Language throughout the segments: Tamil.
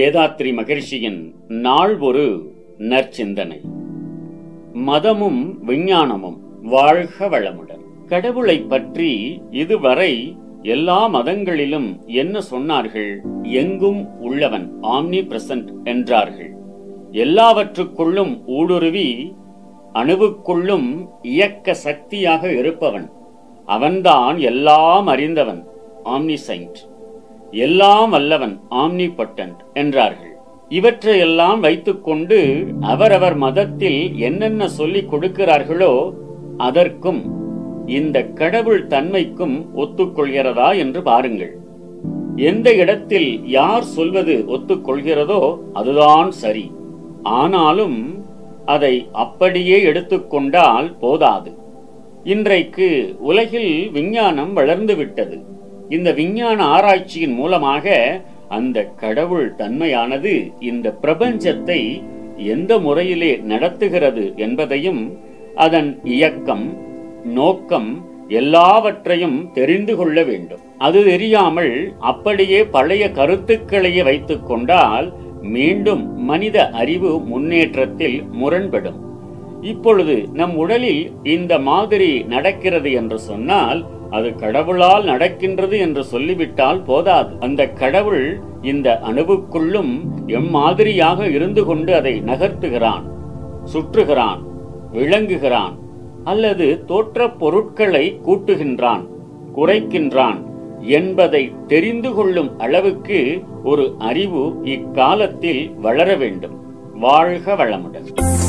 வேதாத்ரி மகிழ்ச்சியின் நாள் ஒரு நற்சிந்தனை. மதமும் விஞ்ஞானமும் வாழ்க வளமுடன். கடவுளை பற்றி இதுவரை எல்லா மதங்களிலும் என்ன சொன்னார்கள்? எங்கும் உள்ளவன் ஆம்னி பிரசன்ட் என்றார்கள். எல்லாவற்றுக்குள்ளும் ஊடுருவி அணுவுக்குள்ளும் இயக்க சக்தியாக இருப்பவன். அவன்தான் எல்லாம் அறிந்தவன் ஆம்னி சைன்ட் எல்லாம் வல்லவன் ஆம்னி பட்டன்ட் என்றார்கள். இவற்றையெல்லாம் வைத்துக்கொண்டு அவரவர் மதத்தில் என்னென்ன சொல்லிக் கொடுக்கிறார்களோ அதற்கும் இந்த கடவுள் தன்மைக்கும் ஒத்துக்கொள்கிறதா என்று பாருங்கள். எந்த இடத்தில் யார் சொல்வது ஒத்துக்கொள்கிறதோ அதுதான் சரி. ஆனாலும் அதை அப்படியே எடுத்துக்கொண்டால் போதாது. இன்றைக்கு உலகில் விஞ்ஞானம் வளர்ந்து விட்டது. இந்த விஞ்ஞான ஆராய்ச்சியின் மூலமாக அந்த கடவுள் தன்மையானது இந்த பிரபஞ்சத்தை எந்த முறையிலே நடத்துகிறது என்பதையும் அதன் இயக்கம் நோக்கம் எல்லாவற்றையும் தெரிந்து கொள்ள வேண்டும். அது தெரியாமல் அப்படியே பழைய கருத்துக்களையே வைத்துக் கொண்டால் மீண்டும் மனித அறிவு முன்னேற்றத்தில் முரண்படும். இப்பொழுது நம் உடலில் இந்த மாதிரி நடக்கிறது என்று சொன்னால் அது கடவுளால் நடக்கின்றது என்று சொல்லிவிட்டால் போதாது. அந்த கடவுள் இந்த அணுவுக்குள்ளும் எம்மாதிரியாக இருந்து கொண்டு அதை நகர்த்துகிறான் சுற்றுகிறான் விளங்குகிறான் அல்லது தோற்ற பொருட்களை கூட்டுகின்றான் குறைக்கின்றான் என்பதை தெரிந்து கொள்ளும் அளவுக்கு ஒரு அறிவு இக்காலத்தில் வளர வேண்டும். வாழ்க வளமுடன்.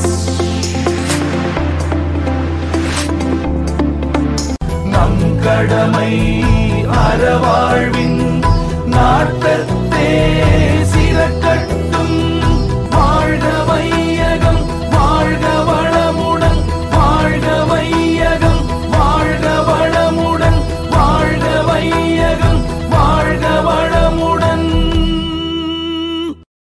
கடமை அறவாழ்வின் நாட்ட